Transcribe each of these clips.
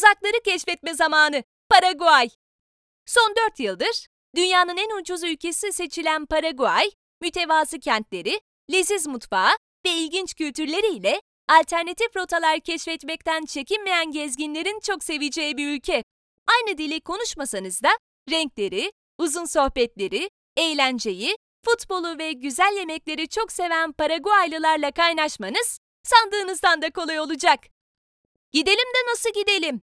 Uzakları keşfetme zamanı. Paraguay. Son 4 yıldır dünyanın en ucuz ülkesi seçilen Paraguay, mütevazı kentleri, leziz mutfağı ve ilginç kültürleriyle alternatif rotalar keşfetmekten çekinmeyen gezginlerin çok seveceği bir ülke. Aynı dili konuşmasanız da renkleri, uzun sohbetleri, eğlenceyi, futbolu ve güzel yemekleri çok seven Paraguaylılarla kaynaşmanız sandığınızdan da kolay olacak. Gidelim de nasıl gidelim?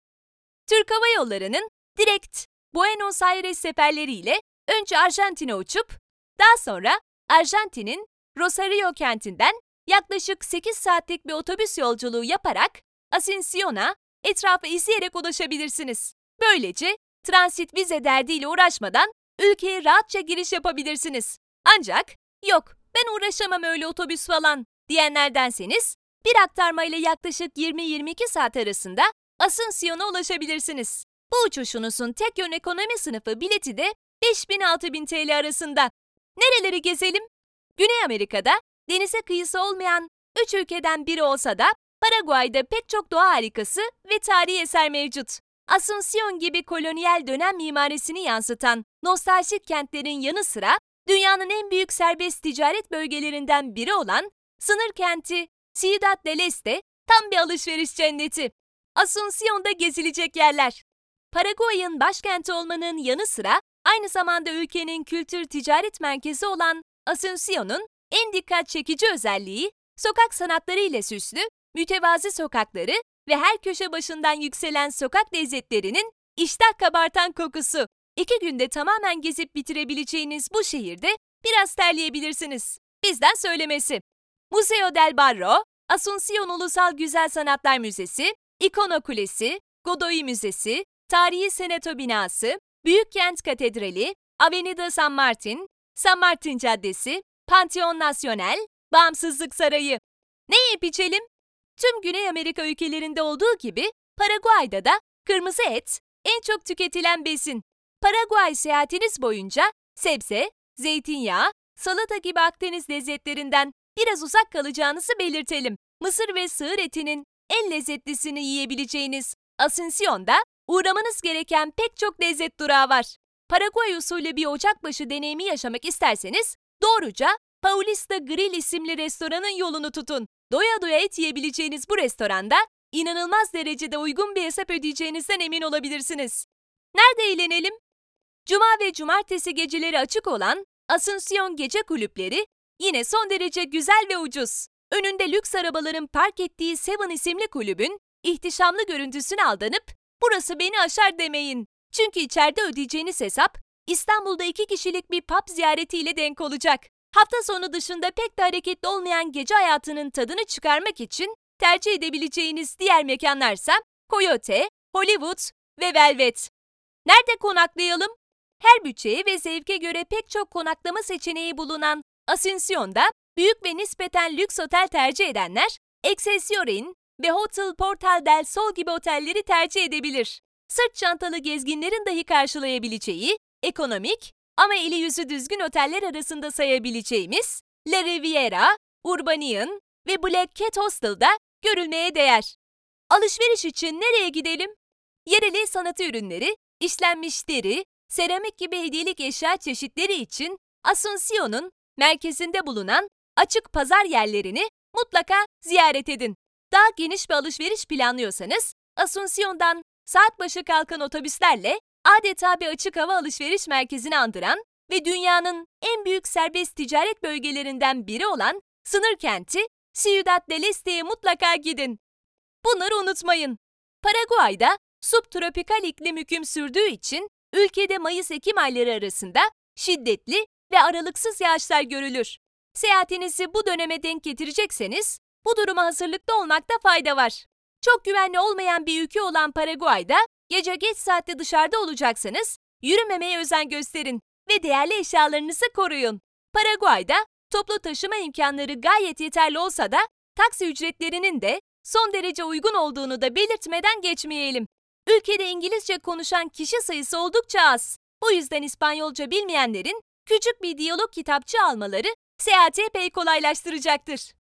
Türk Hava Yolları'nın direkt Buenos Aires seferleriyle önce Arjantin'e uçup, daha sonra Arjantin'in Rosario kentinden yaklaşık 8 saatlik bir otobüs yolculuğu yaparak Asunción'a etrafı izleyerek ulaşabilirsiniz. Böylece transit vize derdiyle uğraşmadan ülkeye rahatça giriş yapabilirsiniz. Ancak yok ben uğraşamam öyle otobüs falan diyenlerdenseniz bir aktarmayla yaklaşık 20-22 saat arasında Asunción'a ulaşabilirsiniz. Bu uçuşunuzun tek yön ekonomi sınıfı bileti de 5000-6000 TL arasında. Nereleri gezelim? Güney Amerika'da denize kıyısı olmayan 3 ülkeden biri olsa da Paraguay'da pek çok doğa harikası ve tarihi eser mevcut. Asunción gibi kolonyal dönem mimarisini yansıtan nostaljik kentlerin yanı sıra dünyanın en büyük serbest ticaret bölgelerinden biri olan sınır kenti Ciudad del Este tam bir alışveriş cenneti. Asunción'da gezilecek yerler. Paraguay'ın başkenti olmanın yanı sıra aynı zamanda ülkenin kültür ticaret merkezi olan Asunción'un en dikkat çekici özelliği sokak sanatları ile süslü, mütevazi sokakları ve her köşe başından yükselen sokak lezzetlerinin iştah kabartan kokusu. İki günde tamamen gezip bitirebileceğiniz bu şehirde biraz terleyebilirsiniz. Bizden söylemesi. Museo del Barro, Asunción Ulusal Güzel Sanatlar Müzesi, İkona Kulesi, Godoy Müzesi, Tarihi Senato Binası, Büyükkent Katedrali, Avenida San Martin, San Martin Caddesi, Pantheon Nacional, Bağımsızlık Sarayı. Ne yiyip içelim? Tüm Güney Amerika ülkelerinde olduğu gibi Paraguay'da da kırmızı et en çok tüketilen besin. Paraguay seyahatiniz boyunca sebze, zeytinyağı, salata gibi Akdeniz lezzetlerinden biraz uzak kalacağınızı belirtelim. Mısır ve sığır etinin en lezzetlisini yiyebileceğiniz Asunción'da uğramanız gereken pek çok lezzet durağı var. Paraguay usulü bir ocakbaşı deneyimi yaşamak isterseniz doğruca Paulista Grill isimli restoranın yolunu tutun. Doya doya et yiyebileceğiniz bu restoranda inanılmaz derecede uygun bir hesap ödeyeceğinizden emin olabilirsiniz. Nerede eğlenelim? Cuma ve cumartesi geceleri açık olan Asunción Gece Kulüpleri yine son derece güzel ve ucuz. Önünde lüks arabaların park ettiği Seven isimli kulübün ihtişamlı görüntüsüne aldanıp burası beni aşar demeyin. Çünkü içeride ödeyeceğiniz hesap İstanbul'da iki kişilik bir pub ziyaretiyle denk olacak. Hafta sonu dışında pek de hareketli olmayan gece hayatının tadını çıkarmak için tercih edebileceğiniz diğer mekanlarsa Coyote, Hollywood ve Velvet. Nerede konaklayalım? Her bütçeye ve zevke göre pek çok konaklama seçeneği bulunan Asunción'da büyük ve nispeten lüks otel tercih edenler Excelsior Inn ve Hotel Portal del Sol gibi otelleri tercih edebilir. Sırt çantalı gezginlerin dahi karşılayabileceği ekonomik ama eli yüzü düzgün oteller arasında sayabileceğimiz La Riviera, Urbanian ve Black Cat Hostel'da görülmeye değer. Alışveriş için nereye gidelim? Yereli sanatı ürünleri, işlenmiş deri, seramik gibi hediyelik eşya çeşitleri için Asunción'un merkezinde bulunan açık pazar yerlerini mutlaka ziyaret edin. Daha geniş bir alışveriş planlıyorsanız Asunción'dan saat başı kalkan otobüslerle adeta bir açık hava alışveriş merkezini andıran ve dünyanın en büyük serbest ticaret bölgelerinden biri olan sınır kenti Ciudad del Este'ye mutlaka gidin. Bunları unutmayın. Paraguay'da subtropikal iklim hüküm sürdüğü için ülkede Mayıs-Ekim ayları arasında şiddetli ve aralıksız yağışlar görülür. Seyahatinizi bu döneme denk getirecekseniz bu duruma hazırlıklı olmakta fayda var. Çok güvenli olmayan bir ülke olan Paraguay'da gece geç saatte dışarıda olacaksanız yürümemeye özen gösterin ve değerli eşyalarınızı koruyun. Paraguay'da toplu taşıma imkanları gayet yeterli olsa da taksi ücretlerinin de son derece uygun olduğunu da belirtmeden geçmeyelim. Ülkede İngilizce konuşan kişi sayısı oldukça az. Bu yüzden İspanyolca bilmeyenlerin küçük bir diyalog kitapçı almaları seyahati epey kolaylaştıracaktır.